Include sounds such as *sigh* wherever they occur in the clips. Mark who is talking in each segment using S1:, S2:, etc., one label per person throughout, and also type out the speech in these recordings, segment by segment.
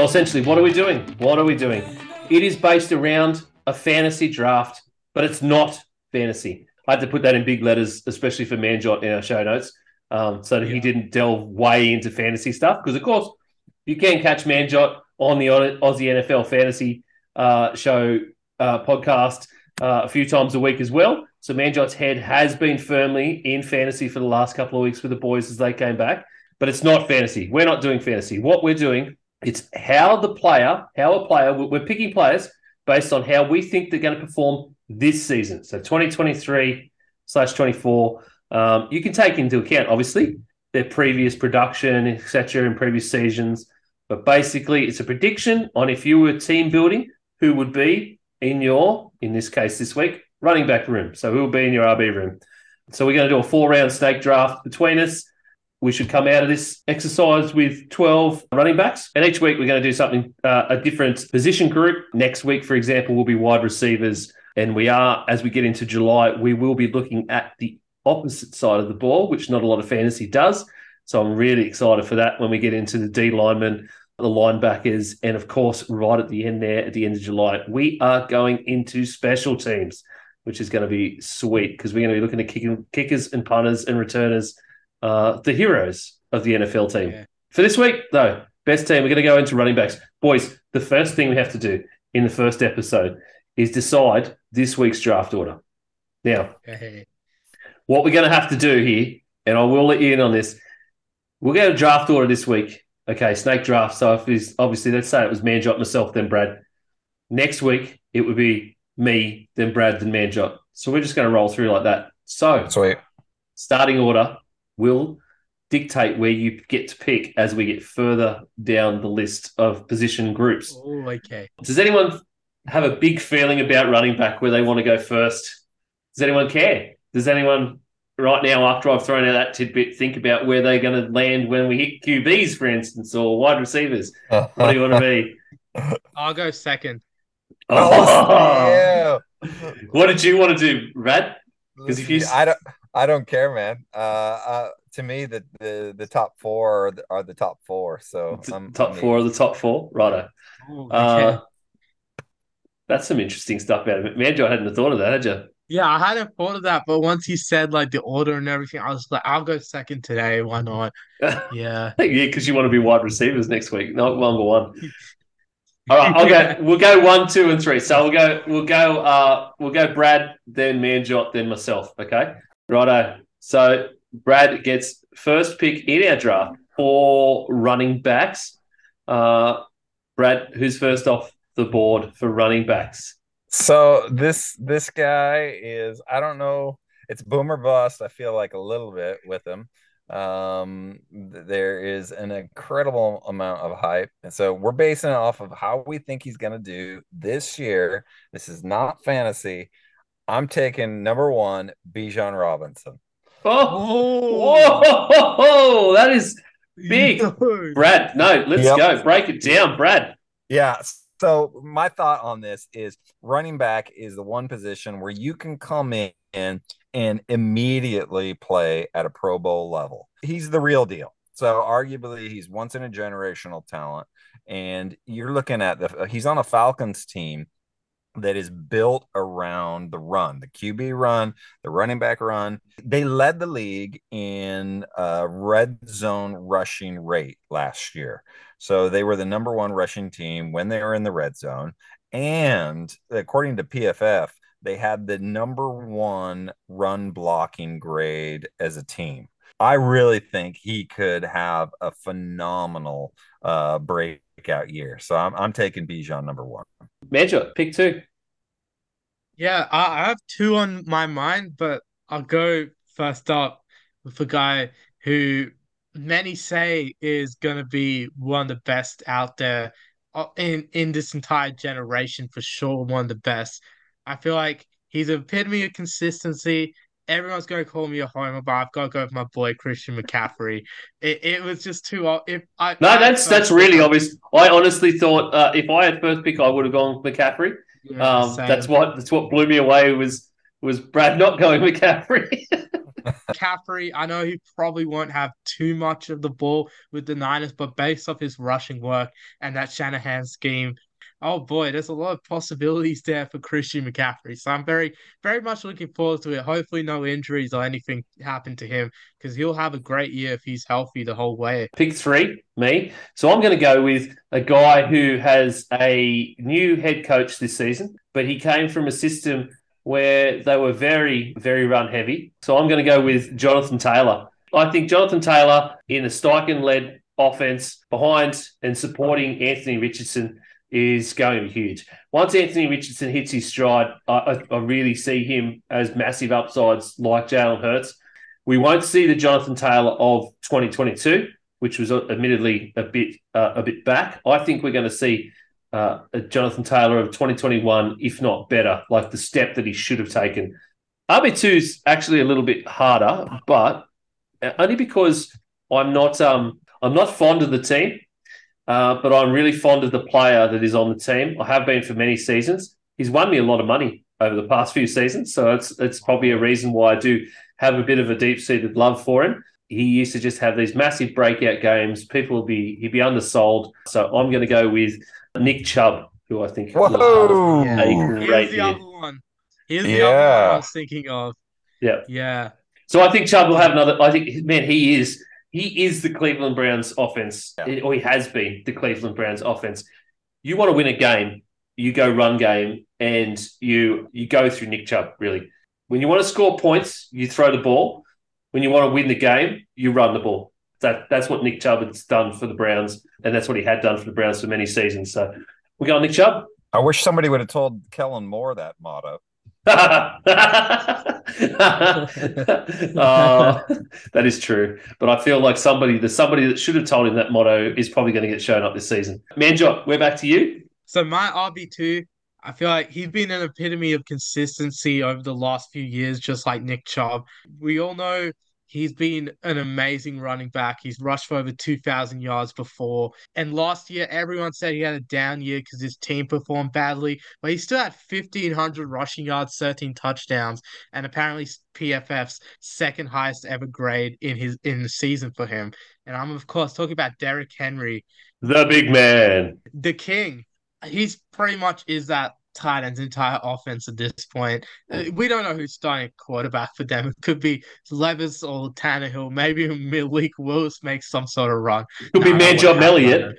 S1: So essentially, what are we doing? What are we doing? It is based around a fantasy draft, but it's not fantasy. I had to put that in big letters, especially for Manjot in our show notes, um, so that yeah. he didn't delve way into fantasy stuff. Because of course, you can catch Manjot on the Aussie NFL fantasy uh, show uh, podcast uh, a few times a week as well. So Manjot's head has been firmly in fantasy for the last couple of weeks with the boys as they came back, but it's not fantasy. We're not doing fantasy. What we're doing, it's how the player, how a player, we're picking players based on how we think they're going to perform this season. So 2023 slash 24. Um, you can take into account, obviously, their previous production, etc., in previous seasons. But basically, it's a prediction on if you were team building, who would be in your, in this case this week, running back room. So who will be in your RB room? So we're going to do a four round snake draft between us. We should come out of this exercise with 12 running backs. And each week we're going to do something, uh, a different position group. Next week, for example, will be wide receivers. And we are, as we get into July, we will be looking at the opposite side of the ball, which not a lot of fantasy does. So I'm really excited for that when we get into the D linemen, the linebackers, and of course, right at the end there, at the end of July, we are going into special teams which is going to be sweet because we're going to be looking at kicking, kickers and punters and returners, uh, the heroes of the NFL team. Yeah. For this week, though, best team, we're going to go into running backs. Boys, the first thing we have to do in the first episode is decide this week's draft order. Now, hey. what we're going to have to do here, and I will let you in on this, we'll get a draft order this week. Okay, snake draft. So if it's obviously, let's say it was Manjot, myself, then Brad. Next week, it would be me, then Brad, then Manjot. So we're just going to roll through like that. So,
S2: Sweet.
S1: starting order will dictate where you get to pick as we get further down the list of position groups.
S3: Oh, okay.
S1: Does anyone have a big feeling about running back where they want to go first? Does anyone care? Does anyone right now, after I've thrown out that tidbit, think about where they're going to land when we hit QBs, for instance, or wide receivers? what do you want to be? *laughs*
S3: I'll go second.
S1: Oh, oh *laughs* yeah. what did you want to do, Brad?
S2: Because if you, I don't, I don't care, man. Uh, uh to me, the the, the top four are the, are the top four. So
S1: I'm, top I'm four are the top four, righto. Oh, uh, that's some interesting stuff about it. Man, I hadn't thought of that, had you?
S3: Yeah, I hadn't thought of that, but once he said like the order and everything, I was like, I'll go second today. Why not? *laughs* Yeah,
S1: yeah, because you want to be wide receivers next week, not number one. *laughs* All right, I'll go. We'll go one, two, and three. So we'll go. We'll go. Uh, we'll go. Brad, then Manjot, then myself. Okay, righto. So Brad gets first pick in our draft for running backs. Uh, Brad, who's first off the board for running backs?
S2: So this this guy is. I don't know. It's boomer bust. I feel like a little bit with him. Um, there is an incredible amount of hype. And so we're basing it off of how we think he's going to do this year. This is not fantasy. I'm taking number one, Bijan Robinson.
S1: Oh, whoa, whoa, that is big. Brad, no, let's yep. go. Break it down, Brad.
S2: Yeah. So my thought on this is running back is the one position where you can come in and immediately play at a Pro Bowl level. He's the real deal. So arguably he's once in a generational talent and you're looking at the he's on a Falcons team that is built around the run, the QB run, the running back run. They led the league in uh, red zone rushing rate last year. So they were the number one rushing team when they were in the red zone. And according to PFF, they had the number one run blocking grade as a team. I really think he could have a phenomenal uh, breakout year. So I'm, I'm taking Bijan number one.
S1: Major, pick two.
S3: Yeah, I, I have two on my mind, but I'll go first up with a guy who many say is going to be one of the best out there uh, in in this entire generation for sure. One of the best. I feel like he's an epitome of consistency. Everyone's going to call me a homer, but I've got to go with my boy Christian McCaffrey. It, it was just too. If I
S1: no, that's that's really obvious. I honestly thought uh, if I had first pick, I would have gone with McCaffrey. Yeah, um, that's what that's what blew me away was was Brad not going with McCaffrey.
S3: McCaffrey, *laughs* I know he probably won't have too much of the ball with the Niners, but based off his rushing work and that Shanahan scheme, oh boy, there's a lot of possibilities there for Christian McCaffrey. So I'm very, very much looking forward to it. Hopefully, no injuries or anything happen to him because he'll have a great year if he's healthy the whole way.
S1: Pick three, me. So I'm going to go with a guy who has a new head coach this season, but he came from a system where they were very, very run heavy. So I'm going to go with Jonathan Taylor. I think Jonathan Taylor in a Steichen led offense behind and supporting Anthony Richardson is going to be huge. Once Anthony Richardson hits his stride, I, I really see him as massive upsides like Jalen Hurts. We won't see the Jonathan Taylor of 2022, which was admittedly a bit uh, a bit back. I think we're going to see uh, a Jonathan Taylor of 2021, if not better, like the step that he should have taken. RB2 is actually a little bit harder, but only because I'm not um, I'm not fond of the team. Uh, but I'm really fond of the player that is on the team. I have been for many seasons. He's won me a lot of money over the past few seasons, so it's it's probably a reason why I do have a bit of a deep seated love for him. He used to just have these massive breakout games. People will be he'd be undersold. So I'm going to go with Nick Chubb, who I think
S2: Whoa.
S3: Yeah. Here's the
S1: year.
S3: other one. Here's the other one I was thinking of.
S1: Yeah.
S3: Yeah.
S1: So I think Chubb will have another. I think man, he is he is the Cleveland Browns offense,
S2: Yeah.
S1: or he has been the Cleveland Browns offense. You want to win a game, you go run game, and you you go through Nick Chubb. Really, when you want to score points, you throw the ball. When you want to win the game, you run the ball. That that's what Nick Chubb has done for the Browns, and that's what he had done for the Browns for many seasons. So we go on Nick Chubb.
S2: I wish somebody would have told Kellen Moore that motto. *laughs*
S1: oh, that is true. But I feel like somebody, the somebody that should have told him that motto is probably going to get shown up this season. Manjot, we're back to you.
S3: So my RB2, I feel like he's been an epitome of consistency over the last few years, just like Nick Chubb. We all know he's been an amazing running back. He's rushed for over 2,000 yards before. And last year, everyone said he had a down year because his team performed badly, but he still had 1,500 rushing yards, 13 touchdowns, and apparently PFF's second highest ever grade in his in the season for him. And I'm of course talking about Derrick Henry,
S1: The big man.
S3: the king. He's pretty much is that tight end's entire offense at this point. Uh, We don't know who's starting quarterback for them. It could be Levis or Tannehill. Maybe Malik Willis makes some sort of run.
S1: Could be
S3: No, I don't
S1: Manjot
S3: wanna have
S1: Elliott.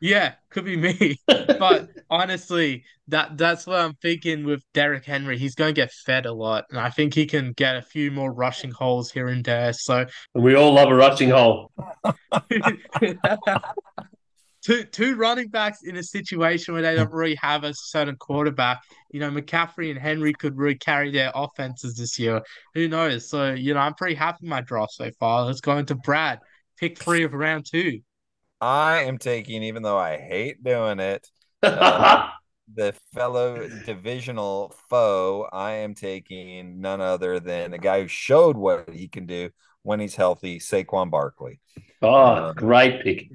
S3: Yeah, could be me. *laughs* But honestly, that that's what I'm thinking with Derrick Henry. He's going to get fed a lot, and I think he can get a few more rushing holes here and there. So
S1: And we all love a rushing hole. *laughs* *laughs*
S3: two two running backs in a situation where they don't really have a certain quarterback. You know, McCaffrey and Henry could really carry their offenses this year. Who knows? So, you know, I'm pretty happy with my draft so far. Let's go into Brad. Pick three of round two.
S2: I am taking, even though I hate doing it, Uh, *laughs* the fellow divisional foe. I am taking none other than a guy who showed what he can do when he's healthy, Saquon Barkley.
S1: oh, great pick.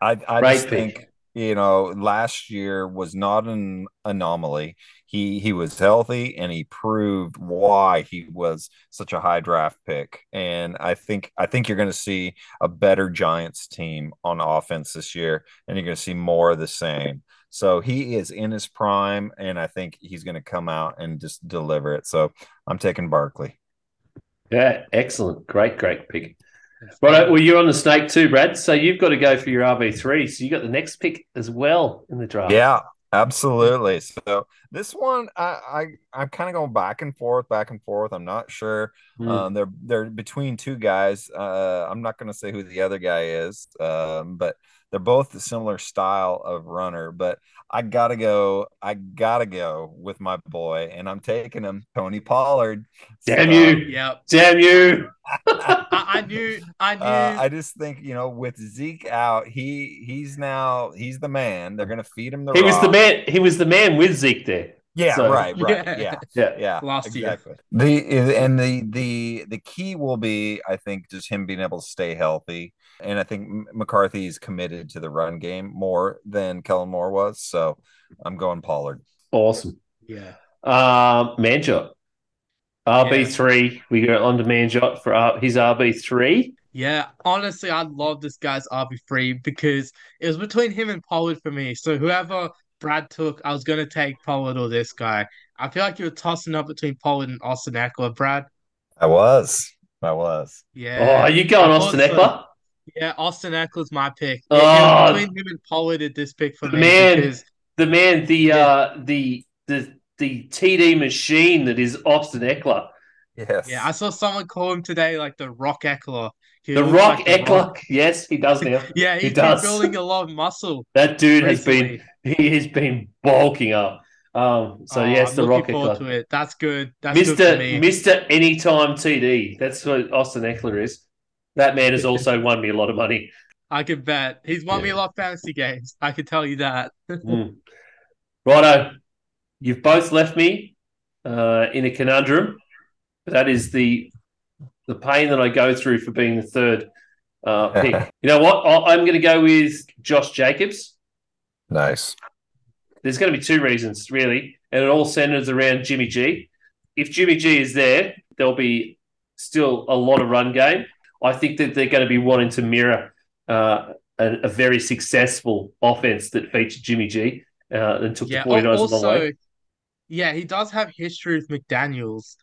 S2: I, I
S1: Right
S2: just
S1: pick.
S2: think you know last year was not an anomaly. He he was healthy and he proved why he was such a high draft pick. And I think I think you're going to see a better Giants team on offense this year, and you're going to see more of the same. So he is in his prime, and I think he's going to come out and just deliver it. So I'm taking Barkley.
S1: Yeah, excellent. Great, great pick. Right, well, you're on the snake too, Brad. So you've got to go for your RB3. So you got the next pick as well in the draft.
S2: Yeah, absolutely. So this one, I, I I'm kind of going back and forth, back and forth. I'm not sure.
S1: Hmm.
S2: Um, they're they're between two guys. Uh, I'm not going to say who the other guy is, um, but they're both a similar style of runner. But I gotta go. I gotta go with my boy, and I'm taking him, Tony Pollard.
S1: Damn
S2: So,
S1: you.
S3: Yep.
S1: Damn you. *laughs* *laughs*
S3: I, I knew I *laughs* knew
S2: Uh, I just think you know with Zeke out, he he's now he's the man. They're gonna feed him the.
S1: He was the man. He was the man with Zeke there.
S2: Yeah,
S1: So-
S2: right, right. *laughs*
S3: Yeah.
S2: Yeah,
S1: Yeah.
S2: yeah.
S3: Last year.
S2: exactly. The and the the the key will be, I think, just him being able to stay healthy. And I think M- McCarthy is committed to the run game more than Kellen Moore was. So I'm going Pollard.
S1: Awesome.
S3: Yeah.
S1: Um, Manjot. RB three. We go on to Manjot for uh, his RB three.
S3: Yeah, honestly, I love this guy's RB3 because it was between him and Pollard for me. So whoever Brad took, I was going to take Pollard or this guy. I feel like you were tossing up between Pollard and Austin Ekeler, Brad.
S4: I was. I was.
S3: Yeah.
S1: Oh, are you going Austin
S3: thought so.
S1: Ekeler?
S3: Yeah, Austin Ekeler's my pick. It- it
S1: Oh.
S3: was between him and Pollard at this pick for me
S1: Man.
S3: because
S1: The man, the
S3: Yeah.
S1: uh, the the the TD machine that is Austin Ekeler.
S4: Yes.
S3: yeah, I saw someone call him today like the Rock Ekeler. He
S1: The Rock
S3: like The
S1: Ekeler.
S3: Rock.
S1: Yes, he does now. *laughs*
S3: Yeah,
S1: He
S3: he's
S1: does.
S3: been building a lot of muscle. *laughs*
S1: That dude has been he has been bulking up. Um, so
S3: Oh,
S1: yes,
S3: I'm
S1: the Rock
S3: forward
S1: Ekeler.
S3: to it. That's good. That's
S1: Mister
S3: for me.
S1: Mister Anytime TD. That's what Austin Ekeler is. That man has also won me a lot of money.
S3: I can bet. He's won me a lot of fantasy games. I can tell you that. *laughs*
S1: Mm. Righto, you've both left me uh, in a conundrum. but That is the the pain that I go through for being the third uh, *laughs* pick. you know what? I- I'm going to go with Josh Jacobs.
S4: Nice.
S1: There's going to be two reasons, really, and it all centers around Jimmy G. If Jimmy G is there, there'll be still a lot of run game. I think that they're going to be wanting to mirror uh, a, a very successful offense that featured Jimmy G uh, and took
S3: Yeah.
S1: the 49ers a long way.
S3: Yeah, he does have history with McDaniels.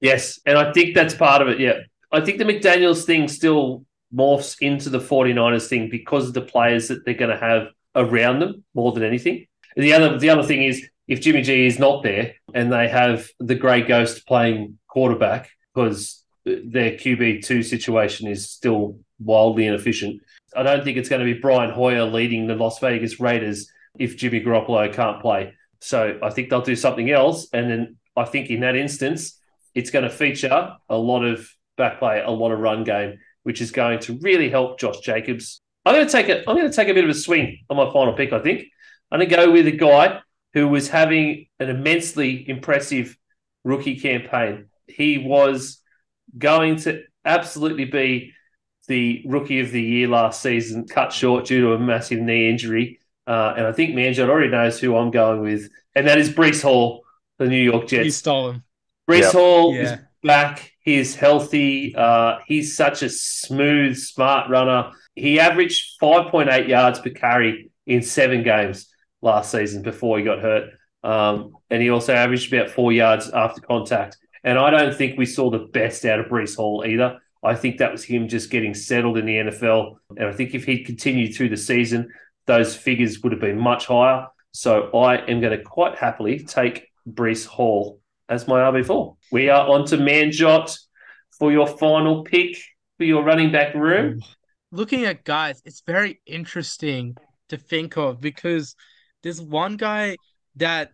S1: Yes, and I think that's part of it. Yeah. I think the McDaniels thing still morphs into the 49ers thing because of the players that they're going to have around them more than anything. And the other the other thing is if Jimmy G is not there and they have the grey ghost playing quarterback because their QB2 situation is still wildly inefficient. I don't think it's going to be Brian Hoyer leading the Las Vegas Raiders if Jimmy Garoppolo can't play. So I think they'll do something else. And then I think in that instance, it's going to feature a lot of back play, a lot of run game, which is going to really help Josh Jacobs. I'm going to take a, I'm going to take a bit of a swing on my final pick. I think I'm going to go with a guy who was having an immensely impressive rookie campaign. He was going to absolutely be the rookie of the year last season, cut short due to a massive knee injury. Uh, and I think Manjot already knows who I'm going with, and that is Breece Hall, the New York
S3: You
S1: Jets.
S3: stole him.
S1: Breece
S4: Yep.
S1: Hall
S3: Yeah.
S1: is back. He is healthy. Uh, he's such a smooth, smart runner. He averaged 5.8 yards per carry in seven games last season before he got hurt. Um, and he also averaged about four yards after contact. And I don't think we saw the best out of Breece Hall either. I think that was him just getting settled in the NFL. And I think if he'd continued through the season, those figures would have been much higher. So I am going to quite happily take Breece Hall as my RB4. We are on to Manjot for your final pick for your running back room.
S3: Looking at guys, it's very interesting to think of because there's one guy that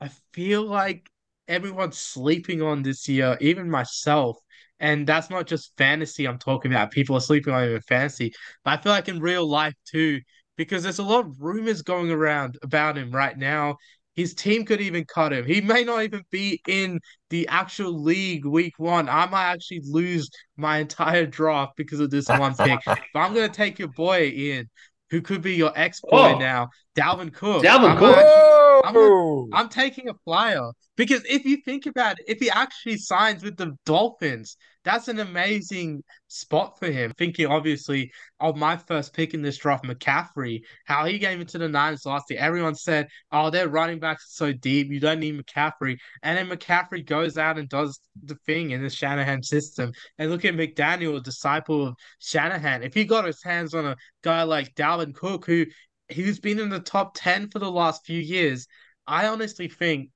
S3: I feel like everyone's sleeping on this year, even myself. And that's not just fantasy I'm talking about. People are sleeping on him in fantasy, but I feel like in real life too, because there's a lot of rumors going around about him right now. His team could even cut him. He may not even be in the actual league week one. I might actually lose my entire draft because of this one pick. *laughs* But I'm gonna take your boy Ian, who could be your ex boy
S1: Oh.
S3: now, Dalvin Cook.
S1: Dalvin
S3: I'm
S1: Cook?
S3: actually- I'm
S4: Whoa!
S3: I'm taking a flyer because if you think about it, if he actually signs with the Dolphins, that's an amazing spot for him. Thinking obviously of my first pick in this draft, McCaffrey, how he came into the Niners last year. Everyone said, "Oh, their running backs are so deep, you don't need McCaffrey." And then McCaffrey goes out and does the thing in the Shanahan system. And look at McDaniel, a disciple of Shanahan. If he got his hands on a guy like Dalvin Cook, who who's been in the top 10 for the last few years, I honestly think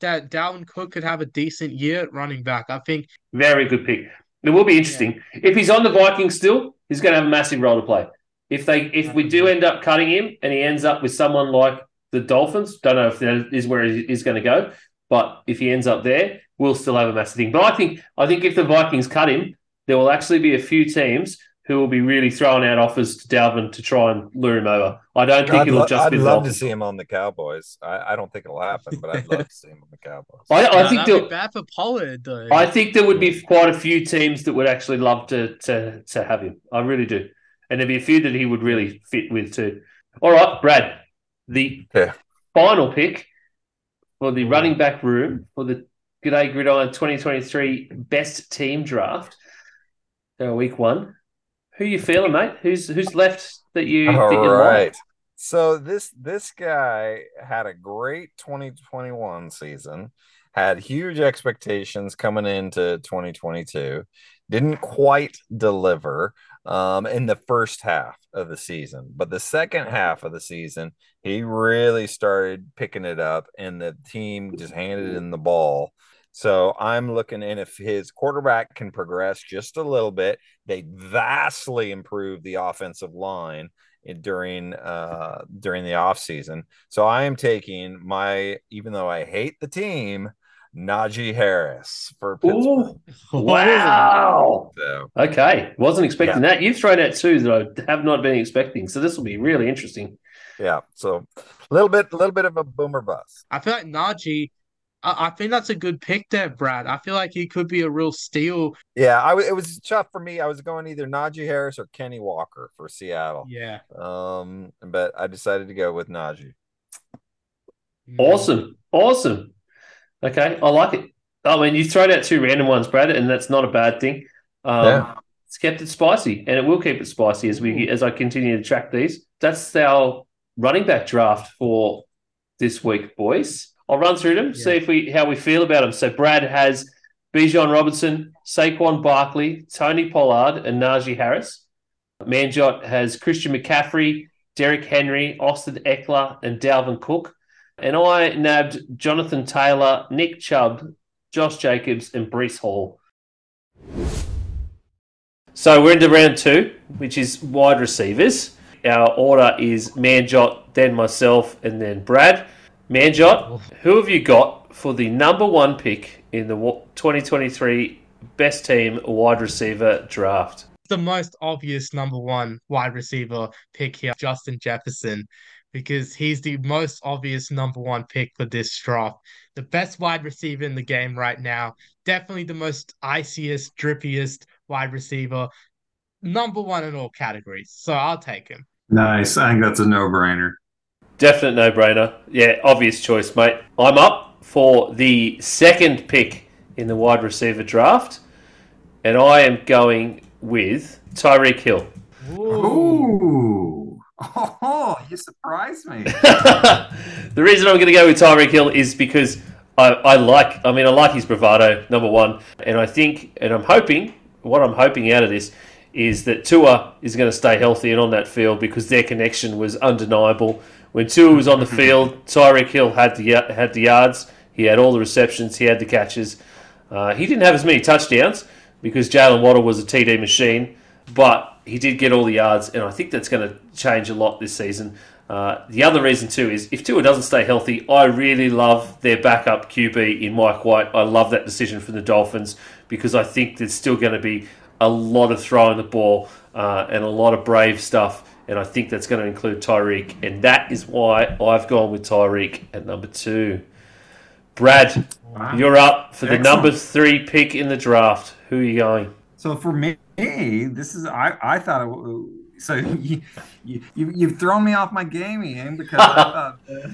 S3: that Dalvin Cook could have a decent year at running back. I think,
S1: Very good pick. It will be interesting. If he's on the Vikings still, he's going to have a massive role to play. If they, if we do end up cutting him and he ends up with someone like the Dolphins, don't know if that is where he is going to go, but if he ends up there, we'll still have a massive thing. But I think, I think if the Vikings cut him, there will actually be a few teams who will be really throwing out offers to Dalvin to try and lure him over. I don't think
S4: I'd,
S1: it'll
S4: lo-
S1: just
S4: I'd
S1: be the
S4: love to see him on the Cowboys. I, I don't think it'll happen, but I'd love to see him on the Cowboys. *laughs*
S1: I, I
S3: Nah,
S1: think
S3: that'd be
S1: there,
S3: bad for Pollard, though.
S1: I think there would be quite a few teams that would actually love to to to have him. I really do, and there'd be a few that he would really fit with too. All right, Brad, the
S4: Yeah.
S1: final pick for the running back room for the G'day Gridiron 2023 best team draft. So week one. Who you feeling, mate? Who's who's left that you
S4: All
S1: that you
S4: right. So this this guy had a great 2021 season, had huge expectations coming into 2022, didn't quite deliver um, in the first half of the season, but the second half of the season, he really started picking it up, and the team just handed in the ball. So I'm looking in if his quarterback can progress just a little bit. They vastly improve the offensive line during uh during the off season. So I am taking my even though I hate the team, Najee Harris for Pittsburgh.
S1: Ooh, wow.
S4: So
S1: Okay. Wasn't expecting that. You've thrown out two that I have not been expecting. So this will be really interesting.
S4: yeah, so a little bit a little bit of a boomer bust.
S3: I feel like Najee. I, I think that's a good pick there, Brad. I feel like he could be a real steal.
S4: Yeah, I w- it was tough for me. I was going either Najee Harris or Kenny Walker for Seattle.
S3: Yeah.
S4: Um, but I decided to go with Najee.
S3: Mm.
S1: Awesome. Awesome. Okay. I like it. I mean, you've thrown out two random ones, Brad, and that's not a bad thing. Um,
S4: Yeah.
S1: It's kept it spicy, and it will keep it spicy as we as I continue to track these. That's our running back draft for this week, boys. I'll run through them, see if we how we feel about them. So Brad has Bijan Robinson, Saquon Barkley, Tony Pollard, and Najee Harris. Manjot has Christian McCaffrey, Derrick Henry, Austin Ekeler, and Dalvin Cook. And I nabbed Jonathan Taylor, Nick Chubb, Josh Jacobs, and Breece Hall. So we're into round two, which is wide receivers. Our order is Manjot, then myself, and then Brad. Manjot, who have you got for the number one pick in the 2023 best team wide receiver draft?
S3: the most obvious number one wide receiver pick here, Justin Jefferson, because he's the most obvious number one pick for this draft. The best wide receiver in the game right now. Definitely the most iciest, drippiest wide receiver. Number one in all categories. So I'll take him.
S2: Nice. I think that's a no-brainer.
S1: Definite no brainer. Yeah, obvious choice, mate. I'm up for the second pick in the wide receiver draft, and I am going with Tyreek Hill.
S2: Ooh. Oh, *laughs* you surprised me.
S1: the reason I'm going to go with Tyreek Hill is because I, I like, I mean, I like his bravado, number one. And I think, and I'm hoping, what I'm hoping out of this is that Tua is going to stay healthy and on that field because their connection was undeniable. When Tua was on the *laughs* field, Tyreek Hill had the, had the yards, he had all the receptions, he had the catches. Uh, he didn't have as many touchdowns because Jaylen Waddle was a TD machine, but he did get all the yards, and I think that's going to change a lot this season. Uh, the other reason too is if Tua doesn't stay healthy, I really love their backup QB in Mike White. I love that decision from the Dolphins because I think there's still going to be a lot of throwing the ball uh, and a lot of brave stuff, and I think that's going to include Tyreek, and that is why I've gone with Tyreek at number two. Brad,
S2: Wow.
S1: you're up for the
S2: Excellent.
S1: number three pick in the draft. Who are you going?
S2: So for me, this is I I thought it, so you, *laughs* you you you've thrown me off my game, Ian, because I *laughs* thought uh,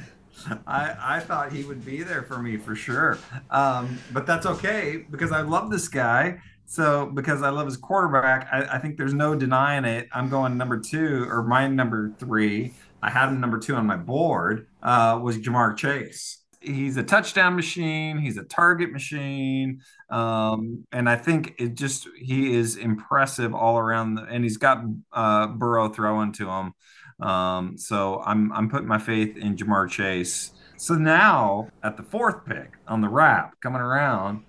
S2: I I thought he would be there for me for sure. Um, but that's okay because I love this guy. So because I love his quarterback, I, I think there's no denying it. I'm going number two or my number three. I had him number two on my board. Uh, was Ja'Marr Chase. He's a touchdown machine. He's a target machine. Um, and I think it just he is impressive all around, the, and he's got uh, Burrow throwing to him. Um, so I'm I'm putting my faith in Ja'Marr Chase. So now at the fourth pick on the wrap coming around,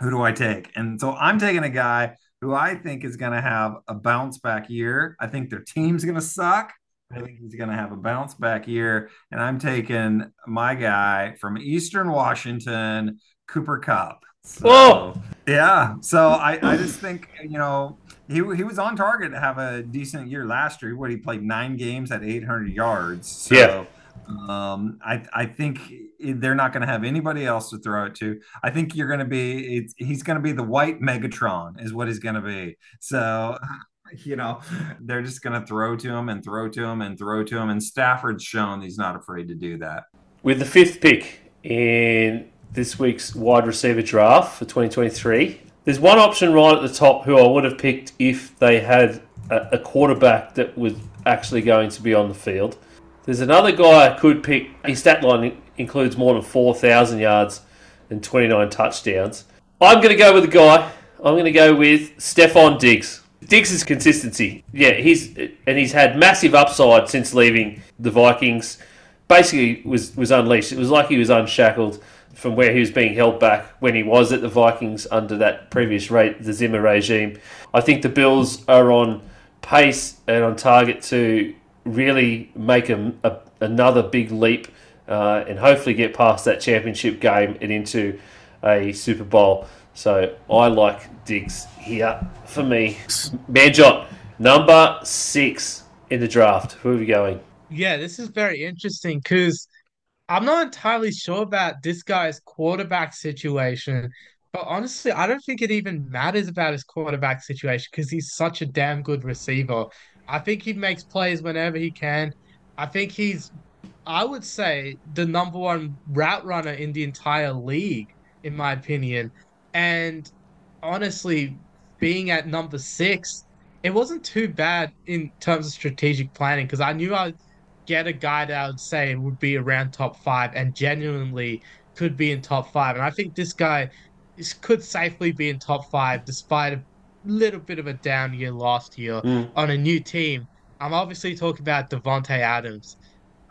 S2: who do I take? And so I'm taking a guy who I think is going to have a bounce back year. I think their team's going to suck. I think he's going to have a bounce back year. And I'm taking my guy from Eastern Washington, Cooper Kupp. So,
S1: Whoa.
S2: Yeah. So I, I just think, you know, he, he was on target to have a decent year last year. What he played nine games at 800 yards. So,
S1: Yeah.
S2: Um, I I think they're not going to have anybody else to throw it to. I think you're going to be. He's going to be the white Megatron, is what he's going to be. So, *laughs* you know, they're just going to throw to him and throw to him and throw to him. And Stafford's shown he's not afraid to do that.
S1: With the fifth pick in this week's wide receiver draft for 2023. There's one option right at the top who I would have picked if they had a, a quarterback that was actually going to be on the field. There's another guy I could pick. His stat line includes more than 4,000 yards and 29 touchdowns. I'm going to go with a guy. I'm going to go with Stefon Diggs. Diggs' consistency, yeah, he's and he's had massive upside since leaving the Vikings. Basically, was was unleashed. It was like he was unshackled from where he was being held back when he was at the Vikings under that previous rate, the Zimmer regime. I think the Bills are on pace and on target to really make a, a another big leap uh, and hopefully get past that championship game and into a Super Bowl. So I like Diggs here for me. Manjot, number six in the draft. Who are we going?
S3: Yeah, this is very interesting because I'm not entirely sure about this guy's quarterback situation. But honestly, I don't think it even matters about his quarterback situation because he's such a damn good receiver. I think he makes plays whenever he can. I think he's, I would say, the number one route runner in the entire league, in my opinion. And honestly, being at number six, it wasn't too bad in terms of strategic planning because I knew I'd get a guy that I would say would be around top five and genuinely could be in top five. And I think this guy could safely be in top five despite little bit of a down year last year
S1: Mm.
S3: on a new team. I'm obviously talking about Davante Adams.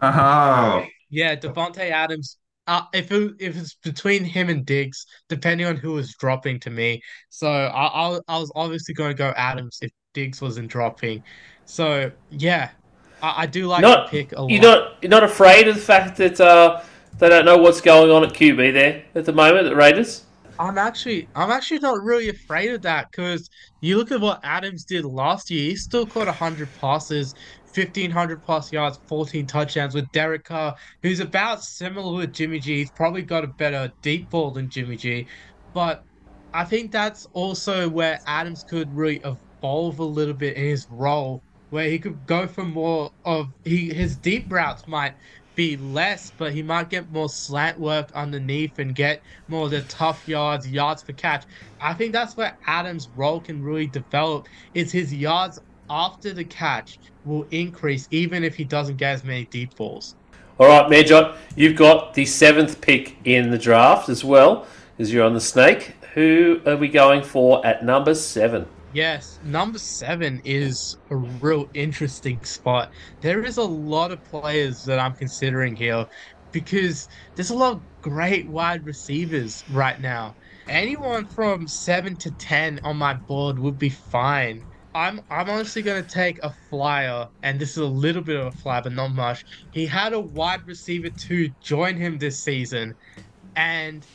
S2: Oh,
S3: Yeah, Davante Adams. Uh, if it, if it's between him and Diggs, depending on who was dropping to me, so I I, I was obviously going to go Adams if Diggs wasn't dropping. So yeah, I, I do like
S1: Not-
S3: the pick a lot.
S1: You're not you're not afraid of the fact that uh, they don't know what's going on at QB there at the moment at the Raiders.
S3: I'm actually I'm actually not really afraid of that because you look at what Adams did last year. He still caught 100 passes, 1500 plus yards, 14 touchdowns with Derek Carr, who's about similar with Jimmy G. He's probably got a better deep ball than Jimmy G, but I think that's also where Adams could really evolve a little bit in his role, where he could go for more of he his deep routes might be less, but he might get more slant work underneath and get more of the tough yards, yards per catch. I think that's where Adams' role can really develop. Is his yards after the catch will increase even if he doesn't get as many deep balls.
S1: All right, Major, you've got the seventh pick in the draft as well as you're on the snake. Who are we going for at number seven?
S3: Yes, number seven is a real interesting spot. There is a lot of players that I'm considering here because there's a lot of great wide receivers right now. Anyone from seven to ten on my board would be fine. I'm I'm honestly gonna take a flyer, and this is a little bit of a flyer, but not much. He had a wide receiver to join him this season, and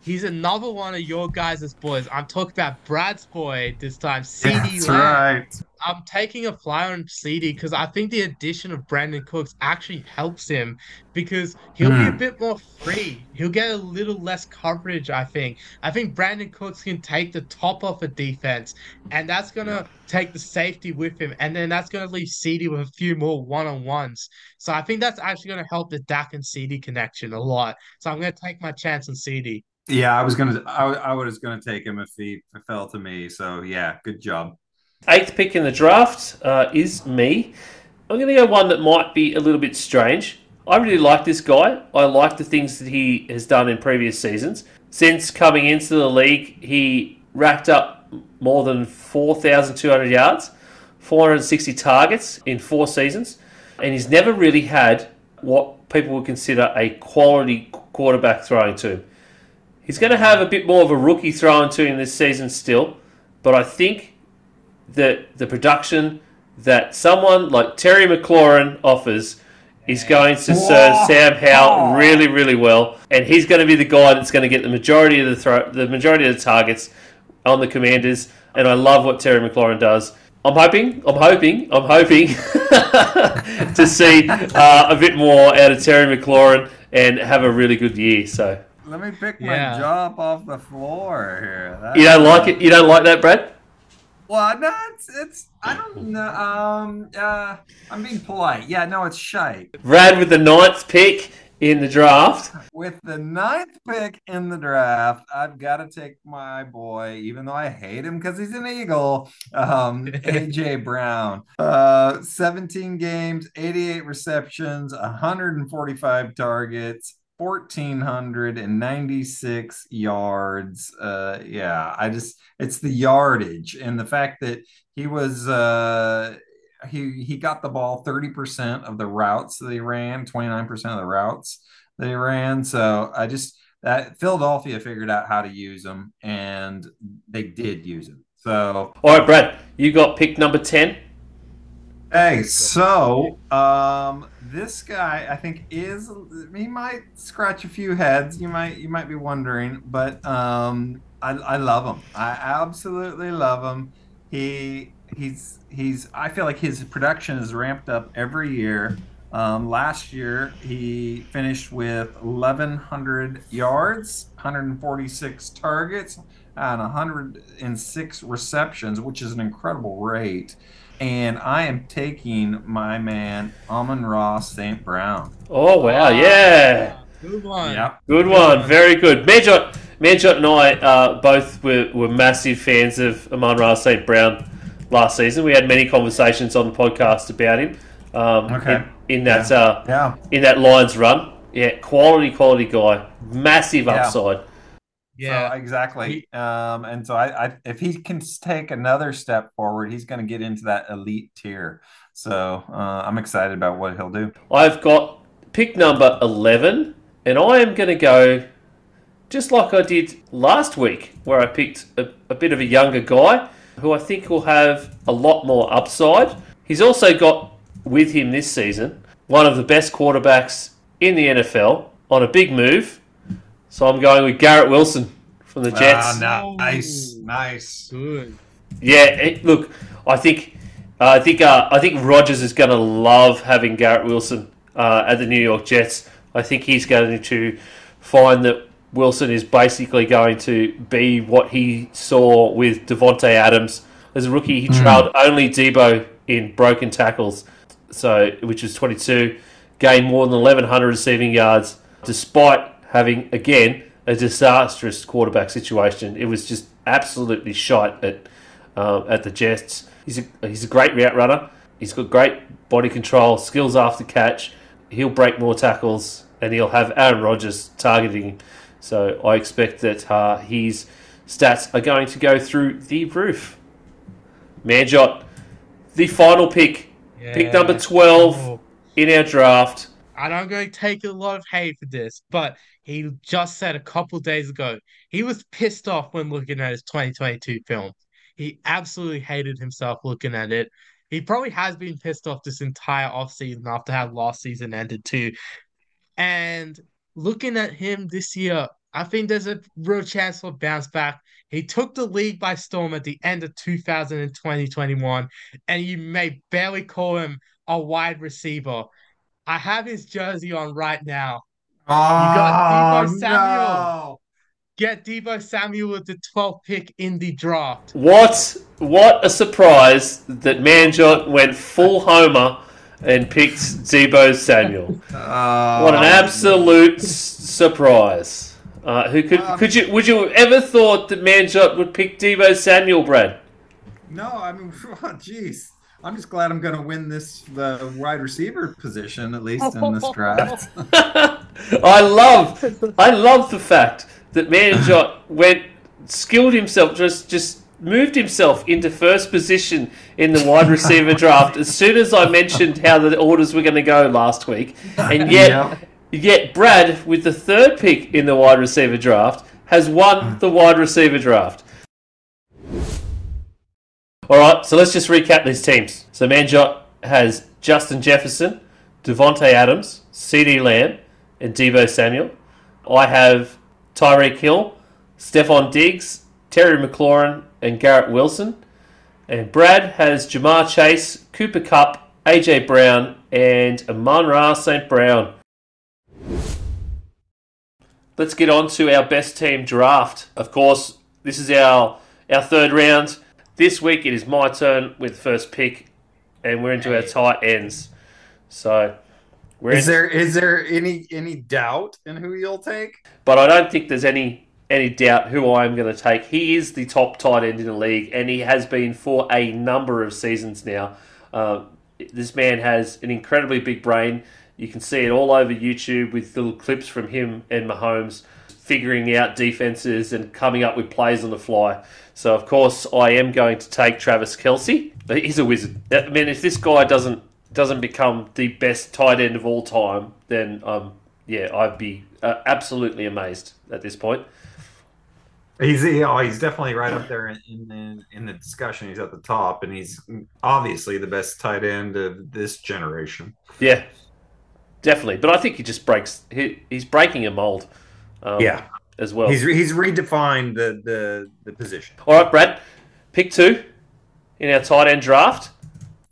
S3: he's another one of your guys' boys. I'm talking about Brad's boy this time, CD
S2: that's
S3: Lamb.
S2: right.
S3: I'm taking a flyer on CD because I think the addition of Brandin Cooks actually helps him because he'll be a
S2: Hmm.
S3: bit more free. He'll get a little less coverage, I think. I think Brandin Cooks can take the top off a defense, and that's going to take the safety with him, and then that's going to leave CD with a few more one on ones. So I think that's actually going to help the Dak and CD connection a lot. So I'm going to take my chance on CD.
S2: Yeah, I was gonna. I, I was gonna take him if he fell to me. So yeah, good job.
S1: Eighth pick in the draft uh, is me. I'm going to go one that might be a little bit strange. I really like this guy. I like the things that he has done in previous seasons. Since coming into the league, he racked up more than 4,200 yards, 460 targets in four seasons, and he's never really had what people would consider a quality quarterback throwing to him. He's going to have a bit more of a rookie throwing to him this season still, but I think that the production that someone like Terry McLaurin offers is going to serve
S2: Whoa.
S1: Sam Howell really, really well, and he's going to be the guy that's going to get the majority of the throw, the majority of the targets on the Commanders. And I love what Terry McLaurin does. I'm hoping, I'm hoping, I'm hoping *laughs* to see uh, a bit more out of Terry McLaurin and have a really good year. So
S2: Let me pick my
S3: Yeah.
S2: jaw up off the floor here. That-
S1: you don't like it? You don't like that, Brad?
S2: Well, no, it's it's. I don't know. Um, uh, I'm being polite. Yeah, no, it's shite.
S1: Brad with the ninth pick in the draft.
S2: With the ninth pick in the draft, I've got to take my boy, even though I hate him because he's an Eagle, um, *laughs* AJ Brown. Uh, 17 games, 88 receptions, 145 targets, 1496 yards uh yeah i just it's the yardage and the fact that he was uh he he got the ball 30% of the routes that he ran 29% of the routes that he ran so i just that philadelphia figured out how to use him and they did use him so
S1: All right, Brad, you got pick number 10.
S2: Hey, so um, this guy I think is he might scratch a few heads. You might you might be wondering, but um, I, I love him. I absolutely love him. He he's he's I feel like his production is ramped up every year. Um, last year he finished with 1,100 yards, 146 targets, and 106 receptions, which is an incredible rate and I am taking my man Amon Ra St. Brown.
S1: Oh, wow. Yeah.
S3: Good one.
S2: Yep.
S1: Good one. Very good. Manjot, Manjot and I uh, both were, were massive fans of Amon Ra St. Brown last season. We had many conversations on the podcast about him. Um,
S2: Okay.
S1: In, in that
S2: Yeah.
S1: uh,
S2: Yeah.
S1: in that Lions run. Yeah, quality, quality guy. Massive upside.
S3: Yeah.
S2: So, exactly. Um, and so I, I, if he can take another step forward, he's going to get into that elite tier. So uh, I'm excited about what he'll do.
S1: I've got pick number 11, and I am going to go just like I did last week, where I picked a, a bit of a younger guy who I think will have a lot more upside. He's also got with him this season one of the best quarterbacks in the NFL on a big move. So I'm going with Garrett Wilson from the Jets.
S2: Ah, nice, nice.
S3: Good.
S1: Yeah, it, look, I think, uh, I think, uh, I think Rodgers is going to love having Garrett Wilson uh, at the New York Jets. I think he's going to find that Wilson is basically going to be what he saw with Davante Adams as a rookie. He trailed only Deebo in broken tackles, so which is 22, gained more than 1,100 receiving yards, despite having again a disastrous quarterback situation. It was just absolutely shite at um, at the Jets. He's a, he's a great route runner. He's got great body control, skills after catch. He'll break more tackles, and he'll have Aaron Rodgers targeting him. So I expect that uh, his stats are going to go through the roof. Manjot, the final pick, pick number
S3: Yeah.
S1: 12
S3: Oh.
S1: in our draft.
S3: And I'm going to take a lot of hate for this, but he just said a couple days ago he was pissed off when looking at his 2022 film. He absolutely hated himself looking at it. He probably has been pissed off this entire offseason after how last season ended too. And looking at him this year, I think there's a real chance for bounce back. He took the league by storm at the end of 2020 21, and you may barely call him a wide receiver. I have his jersey on right now.
S2: Oh,
S3: got Deebo Samuel.
S2: no.
S3: Get Deebo Samuel with the 12th pick in the draft.
S1: What what a surprise that Manjot went full homer and picked Deebo Samuel.
S2: Oh,
S1: What an absolute s- surprise! Uh, who could
S2: Um,
S1: could you would you have ever thought that Manjot would pick Deebo Samuel, Brad?
S2: No, I mean, *laughs* jeez. I'm just glad I'm going to win this the wide receiver position at least in this draft. *laughs*
S1: I love I love the fact that Manjot *laughs* went skilled himself just just moved himself into first position in the wide receiver *laughs* draft as soon as I mentioned how the orders were going to go last week, and yet.
S2: Yep.
S1: Yet Brad, with the third pick in the wide receiver draft, has won mm. the wide receiver draft. All right, so let's just recap these teams. So Manjot has Justin Jefferson, Davante Adams, CeeDee Lamb, and Deebo Samuel. I have Tyreek Hill, Stefon Diggs, Terry McLaurin, and Garrett Wilson. And Brad has Ja'Marr Chase, Cooper Kupp, AJ Brown, and Amon Ra St. Brown. Let's get on to our best team draft. Of course, this is our our third round. This week it is my turn with the first pick, and we're into our tight ends. So We're
S2: Is
S1: in-
S2: there is there any any doubt in who you'll take?
S1: but I don't think there's any any doubt who I'm going to take. He is the top tight end in the league, and he has been for a number of seasons now. Uh, this man has an incredibly big brain. You can see it all over YouTube with little clips from him and Mahomes figuring out defenses and coming up with plays on the fly. So, of course, I am going to take Travis Kelce. He's a wizard. I mean, if this guy doesn't doesn't become the best tight end of all time, then um, yeah, I'd be uh, absolutely amazed at this point.
S2: He's oh, he's definitely right up there in, in the in the discussion. He's at the top, and he's obviously the best tight end of this generation.
S1: Yeah, definitely. But I think he just breaks. He, he's breaking a mold. Um,
S2: Yeah.
S1: as well.
S2: He's he's redefined the the the position.
S1: All right, Brad, pick two in our tight end draft.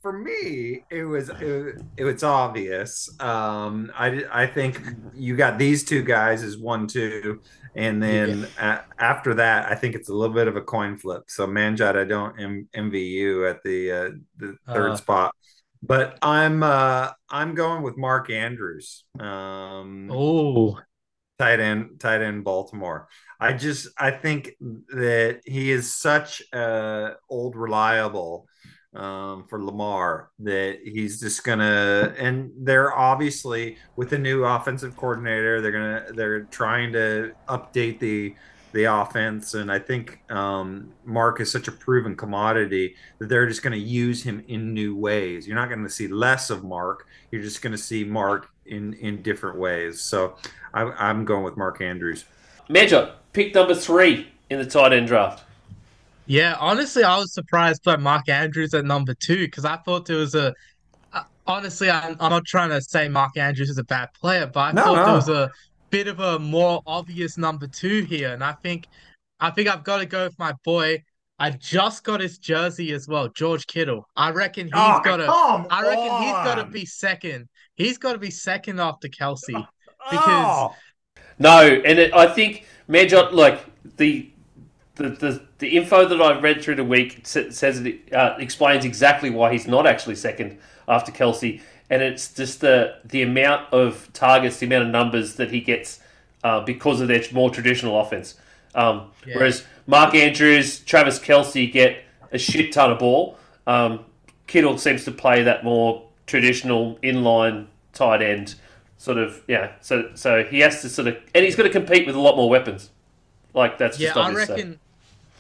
S2: For me, it was it, it was obvious. Um, I I think you got these two guys as one two, and then a, after that, I think it's a little bit of a coin flip. So Manjot, I don't M- envy you at the uh, the third
S3: Uh.
S2: spot, but I'm uh, I'm going with Mark Andrews. Um,
S3: Oh,
S2: tight end tight end Baltimore. I just I think that he is such a old reliable um, for Lamar that he's just gonna and they're obviously with the new offensive coordinator they're gonna they're trying to update the the offense and I think um, Mark is such a proven commodity that they're just to use him in new ways. You're not to see less of Mark. You're just to see Mark in in different ways. So I, I'm going with Mark Andrews.
S1: Major, pick number three in the tight end draft.
S3: yeah. Honestly, I was surprised by Mark Andrews at number two because I thought there was a. uh, Honestly, I'm, I'm not trying to say Mark Andrews is a bad player, but I
S2: No,
S3: thought
S2: no.
S3: there was a bit of a more obvious number two here, and I think, I think I've got to go with my boy. I just got his jersey as well, George Kittle. I reckon he's
S2: Oh,
S3: got to. I reckon he's got to be second. He's got to be second after Kelce.
S2: Oh,
S3: because-
S1: No, and it, I think Major, like the, the the the info that I've read through the week says it uh, explains exactly why he's not actually second after Kelce, and it's just the the amount of targets, the amount of numbers that he gets uh, because of their more traditional offense. Um,
S3: Yeah.
S1: Whereas Mark Andrews, Travis Kelce get a shit ton of ball. Um, Kittle seems to play that more traditional inline tight end sort of yeah. So so he has to sort of and he's got to compete with a lot more weapons. Like that's
S3: Yeah,
S1: just
S3: I
S1: obvious. so.
S3: reckon.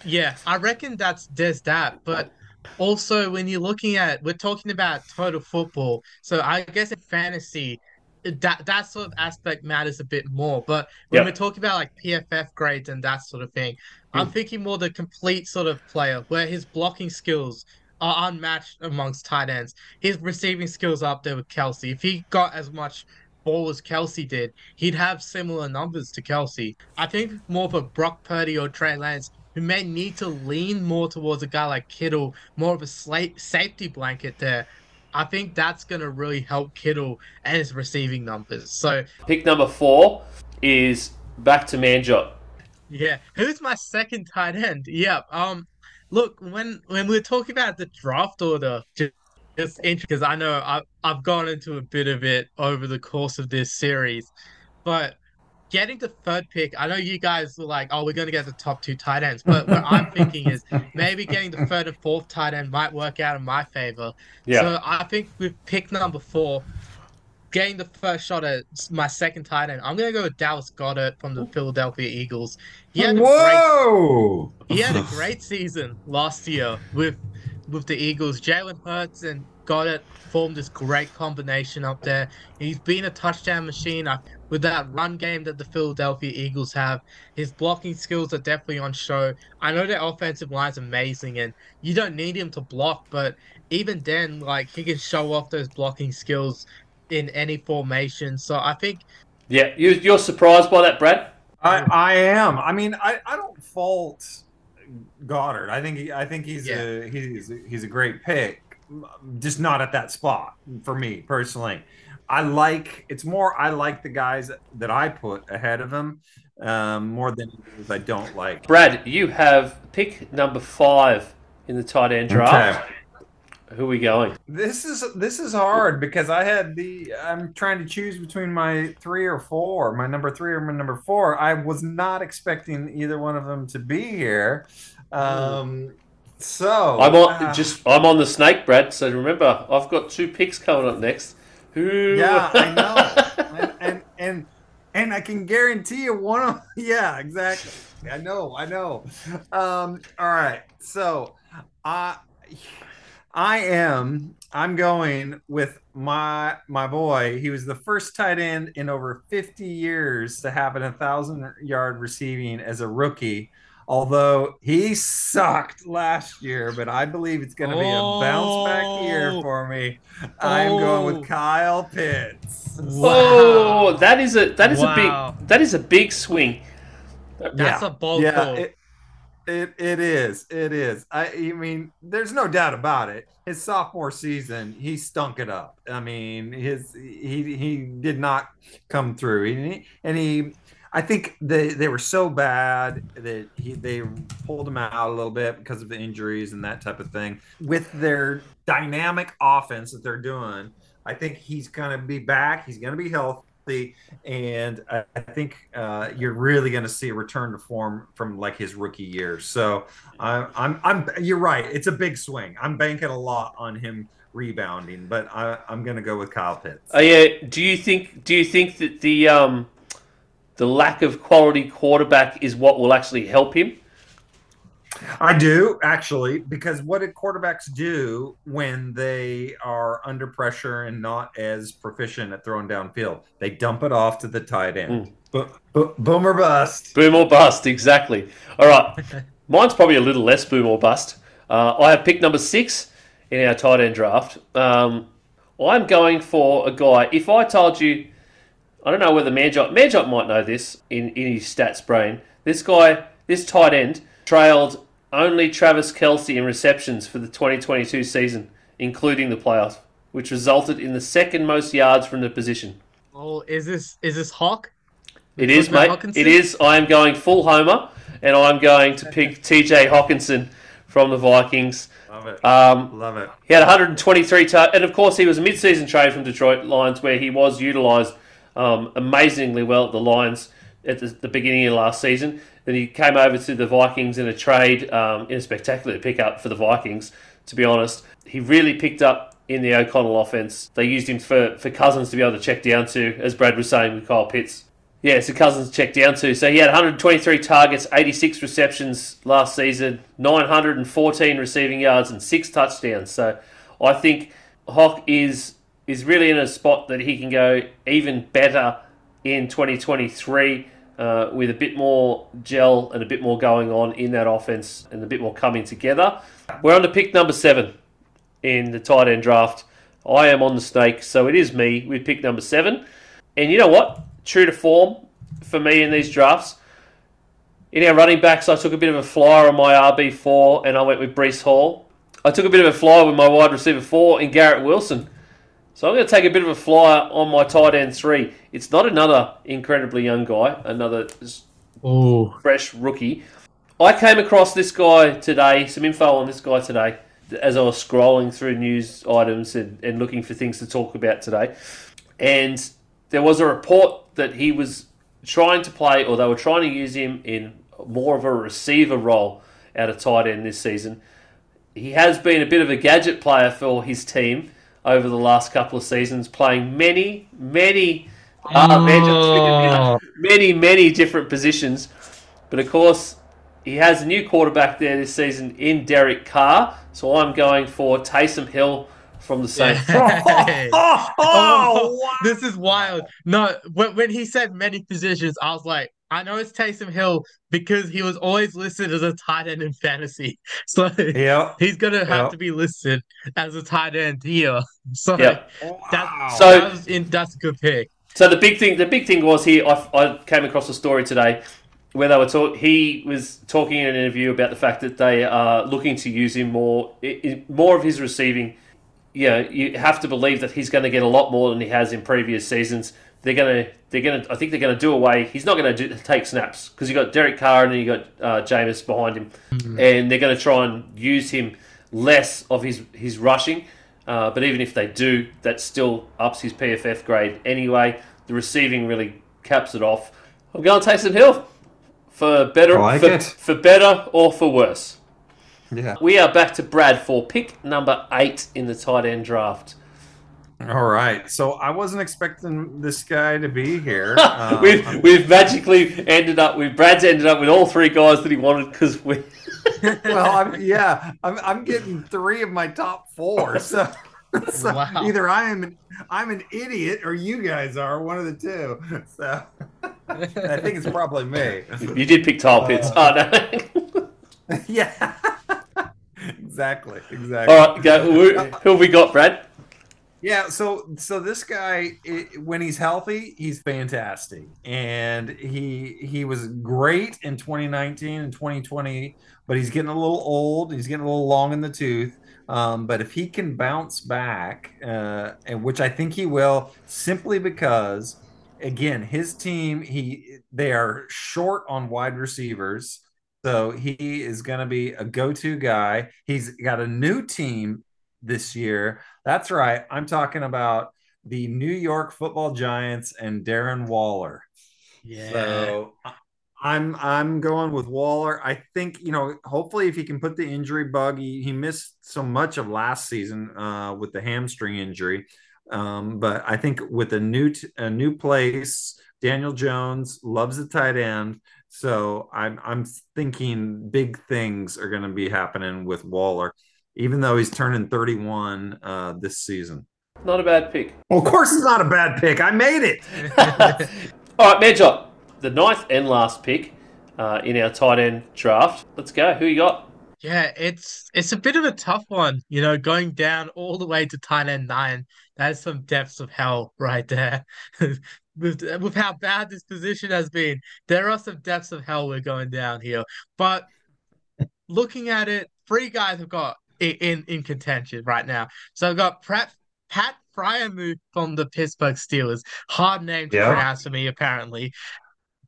S3: Yeah, I reckon that's there's that, but also when you're looking at we're talking about total football, so I guess in fantasy that that sort of aspect matters a bit more. But when
S1: Yep.
S3: we're talking about like PFF grades and that sort of thing, I'm hmm. thinking more the complete sort of player where his blocking skills are unmatched amongst tight ends. His receiving skills are up there with Kelce. If he got as much ball as Kelce did, he'd have similar numbers to Kelce. I think more of a Brock Purdy or Trey Lance who may need to lean more towards a guy like Kittle, more of a safety blanket there. I think that's going to really help Kittle and his receiving numbers. So,
S1: Pick number four is back to Manjot.
S3: yeah, who's my second tight end? Yeah, um, look when when we're talking about the draft order, just, just interesting because I know I I've gone into a bit of it over the course of this series, but getting the third pick, I know you guys were like, oh, we're going to get the top two tight ends, but what I'm *laughs* thinking is maybe getting the third and fourth tight end might work out in my favor.
S1: Yeah.
S3: So I think with pick number four, getting the first shot at my second tight end, I'm gonna go with Dallas Goedert from the Philadelphia Eagles. He had a great
S2: Whoa!
S3: he had a *laughs* great season last year with with the Eagles. Jalen Hurts and Goedert formed this great combination up there. He's been a touchdown machine uh, with that run game that the Philadelphia Eagles have. His blocking skills are definitely on show. I know their offensive line's amazing, and you don't need him to block, but even then, like he can show off those blocking skills in any formation. So I think
S1: Yeah, you, you're surprised by that, Brad?
S2: I, I am. I mean, I, I don't fault Goedert. I think he, I think he's a he's he's a great pick, just not at that spot for me personally. I like it's more I like the guys that I put ahead of him um, more than I don't like.
S1: Brad, you have pick number five in the tight end draft.
S2: Okay.
S1: Who are we going?
S2: This is this is hard because I had the I'm trying to choose between my three or four, my number three or my number four. I was not expecting either one of them to be here. Um, so
S1: I'm on
S2: uh,
S1: just I'm on the snake, Brad. So remember, I've got two picks coming up next. Who?
S2: yeah, I know, *laughs* and, and and and I can guarantee you one of *laughs* yeah, exactly. I know, I know. Um, all right, so I I am I'm going with my my boy. He was the first tight end in over 50 years to have a thousand yard receiving as a rookie. Although he sucked last year, but I believe it's going to be a bounce back year
S3: Oh.
S2: for me. I'm going
S3: Oh.
S2: with Kyle Pitts.
S1: Oh, that is a that is
S3: Wow.
S1: a big that is a big swing.
S3: That's a bold
S2: yeah,
S3: call.
S2: it, it it is. It is. I, I mean, there's no doubt about it. His sophomore season, he stunk it up. I mean, his he he did not come through. He, and he I think they they were so bad that he they pulled him out a little bit because of the injuries and that type of thing. With their dynamic offense that they're doing, I think he's going to be back. He's going to be healthy and I think uh, you're really going to see a return to form from like his rookie year. So I, I'm, I'm, you're right. It's a big swing. I'm banking a lot on him rebounding, but I, I'm going to go with Kyle Pitts.
S1: Oh yeah. Do you think do you think that the um the lack of quality quarterback is what will actually help him?
S2: I do actually, because what did quarterbacks do when they are under pressure and not as proficient at throwing downfield? They dump it off to the tight end. Bo- bo- boom or bust.
S1: Boom or bust, exactly. All right, *laughs* mine's probably a little less boom or bust. Uh, I have pick number six in our tight end draft. Um, I'm going for a guy. If I told you, I don't know whether Manjot Manjot might know this in, in his stats brain. This guy, this tight end, trailed only Travis Kelce in receptions for the 2022 season, including the playoffs, which resulted in the second most yards from the position.
S3: oh, is this is this Hawk?
S1: It is,
S3: Talking
S1: mate.
S3: Hockenson?
S1: It is. I am going full homer, and I'm going to pick TJ Hockenson from the Vikings.
S2: Love it.
S1: Um,
S2: Love it.
S1: he had 123 tar- and of course he was a mid-season trade from Detroit Lions, where he was utilised um, amazingly well at the Lions at the, beginning of last season. Then he came over to the Vikings in a trade, um, in a spectacular pickup for the Vikings. To be honest, he really picked up in the O'Connell offense. They used him for, for Cousins to be able to check down to, as Brad was saying with Kyle Pitts. Yeah, so Cousins checked down to. So he had 123 targets, 86 receptions last season, 914 receiving yards, and six touchdowns. So I think Hawk is is really in a spot that he can go even better in 2023 uh, with a bit more gel and a bit more going on in that offense and a bit more coming together. We're on to pick number seven in the tight end draft. I am on the snake, so it is me with pick number seven. And you know what? True to form for me in these drafts. In our running backs, I took a bit of a flyer on my RB4 and I went with Breece Hall. I took a bit of a flyer with my wide receiver 4 in Garrett Wilson. So I'm going to take a bit of a flyer on my tight end 3. It's not another incredibly young guy, another s-
S3: Oh,
S1: fresh rookie. I came across this guy today, some info on this guy today, as I was scrolling through news items and, and looking for things to talk about today. And there was a report that he was trying to play, or they were trying to use him in more of a receiver role out of tight end this season. He has been a bit of a gadget player for his team over the last couple of seasons, playing many, many, uh,
S3: Oh.
S1: many, many different positions. But of course, he has a new quarterback there this season in Derek Carr. So I'm going for Taysom Hill from the Saints.
S3: Hey. *laughs*
S2: Oh,
S3: Oh,
S2: wow. *laughs*
S3: this is wild. No, when, when he said many positions, I was like, I know it's Taysom Hill because he was always listed as a tight end in fantasy. *laughs* So
S2: Yeah.
S3: he's gonna have
S2: Yeah.
S3: to be listed as a tight end here. *laughs* So
S1: Yep.
S2: Wow.
S1: So-
S3: that was in, that's a good pick.
S1: So the big thing, the big thing was here. I, I came across a story today where they were talk. He was talking in an interview about the fact that they are looking to use him more, i- i- more of his receiving. Yeah, you have to believe that he's going to get a lot more than he has in previous seasons. They're to, they're to. I think they're going to do away. He's not going to do, take snaps because you got Derek Carr and then you got uh, Jameis behind him, and they're going to try and use him less of his his rushing. Uh, but even if they do, that still ups his PFF grade anyway. The receiving really caps it off. I'm going Taysom Hill for better,
S2: like
S1: for, for better or for worse.
S2: Yeah.
S1: We are back to Brad for pick number eight in the tight end draft.
S2: All right. So I wasn't expecting this guy to be here. *laughs* Um,
S1: we've we've magically ended up with Brad's ended up with all three guys that he wanted because we. *laughs*
S2: well, I'm, yeah, I'm, I'm getting three of my top four. *laughs* So, so
S3: Wow.
S2: either I am an, I'm an idiot or you guys are one of the two. So I think it's probably me.
S1: You did pick Kyle Pitts.
S2: Uh,
S1: oh no!
S2: yeah. exactly. Exactly.
S1: all right, go. Who, who have we got, Brad?
S2: Yeah, so so this guy, i when he's healthy, he's fantastic, and he he was great in 2019 and 2020, but he's getting a little old. He's getting a little long in the tooth. Um, but if he can bounce back, uh, and which I think he will, simply because, again, his team he they are short on wide receivers. So he is going to be a go-to guy. He's got a new team this year. That's right. I'm talking about the New York Football Giants and Darren Waller.
S3: Yeah.
S2: So I'm I'm going with Waller. I think you know. Hopefully, if he can put the injury bug, he, he missed so much of last season uh, with the hamstring injury. Um, but I think with a new t- a new place, Daniel Jones loves the tight end. So I'm I'm thinking big things are going to be happening with Waller, even though he's turning 31 uh, this season.
S1: Not a bad pick.
S2: Well, of course, it's not a bad pick. I made it. *laughs*
S1: all right, Manjot, the ninth and last pick uh, in our tight end draft. Let's go. Who you got?
S3: Yeah, it's it's a bit of a tough one, you know, going down all the way to tight end nine. That is some depths of hell right there. *laughs* with with how bad this position has been, there are some depths of hell we're going down here. But looking at it, three guys have got i- in in contention right now. So I've got Pat Pat Freiermuth from the Pittsburgh Steelers, hard name to
S2: Yeah.
S3: pronounce for me apparently.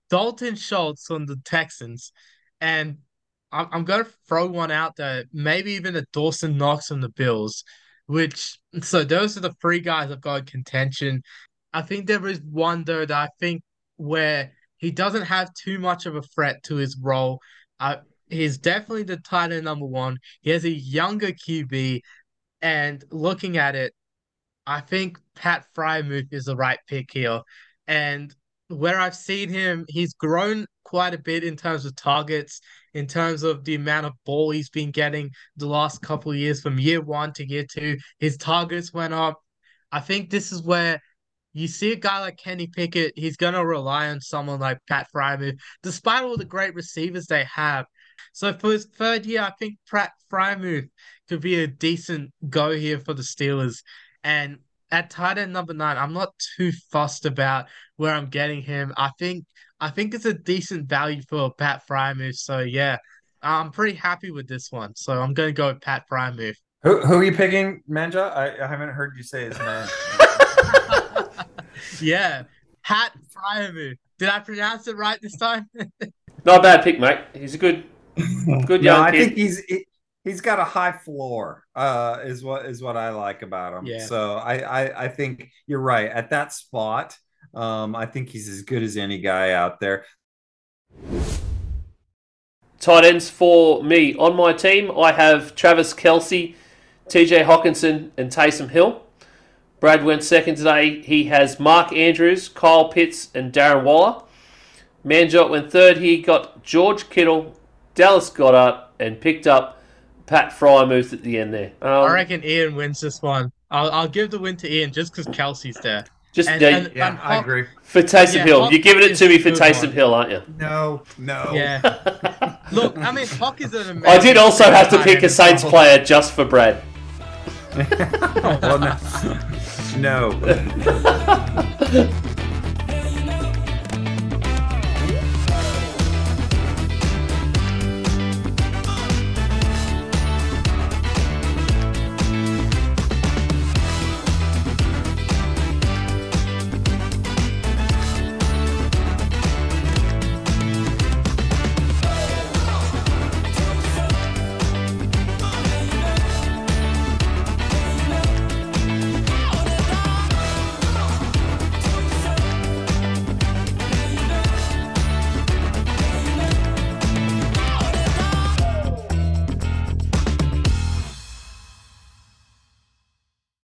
S3: Dalton Schultz from the Texans, and I'm, I'm going to throw one out there. Maybe even a Dawson Knox from the Bills, which, so those are the three guys I've got in contention. I think there is one, though, that I think where he doesn't have too much of a threat to his role. Uh, he's definitely the tight end number one. He has a younger QB, and looking at it, I think Pat Frymuth is the right pick here. And where I've seen him, he's grown quite a bit in terms of targets, in terms of the amount of ball he's been getting the last couple of years from year one to year two. His targets went up. I think this is where you see a guy like Kenny Pickett, he's going to rely on someone like Pat Frymuth, despite all the great receivers they have. So for his third year, I think Pat Frymuth could be a decent go here for the Steelers. And at tight end number nine, I'm not too fussed about where I'm getting him. I think I think it's a decent value for Pat Frymuth. So yeah, I'm pretty happy with this one. So I'm going to go with Pat Frymuth.
S2: Who, who are you picking, Manja? I, I haven't heard you say his name. *laughs*
S3: yeah, Pat Frymuth. Did I pronounce it right this time? *laughs*
S1: Not a bad pick, mate. He's a good, *laughs* good young
S2: I
S1: kid.
S2: think he's he, he's got a high floor. Uh, is what is what I like about him.
S3: Yeah.
S2: So I, I I think you're right at that spot. Um, I think he's as good as any guy out there.
S1: Tight ends for me on my team, I have Travis Kelce, TJ Hockenson, and Taysom Hill. Brad went second today. He has Mark Andrews, Kyle Pitts, and Darren Waller. Manjot went third. He got George Kittle, Dallas Goedert and picked up Pat Frymuth at the end there. Um,
S3: I reckon Ian wins this one. I'll I'll give the win to Ian just because Kelce's there.
S1: just
S3: and-
S1: yeah,
S3: and-
S2: Yeah,
S3: Um,
S2: I agree.
S1: for Taysom
S3: yeah,
S1: Hill. You're giving it to me for
S3: Hawkins is
S1: Taysom
S3: good
S1: Hill, aren't you?
S2: No, no.
S3: Yeah. *laughs* Look, I mean, Hawk is an amazing.
S1: I did also have to pick a Saints player just for Brad. *laughs*
S2: well, no. *laughs* no.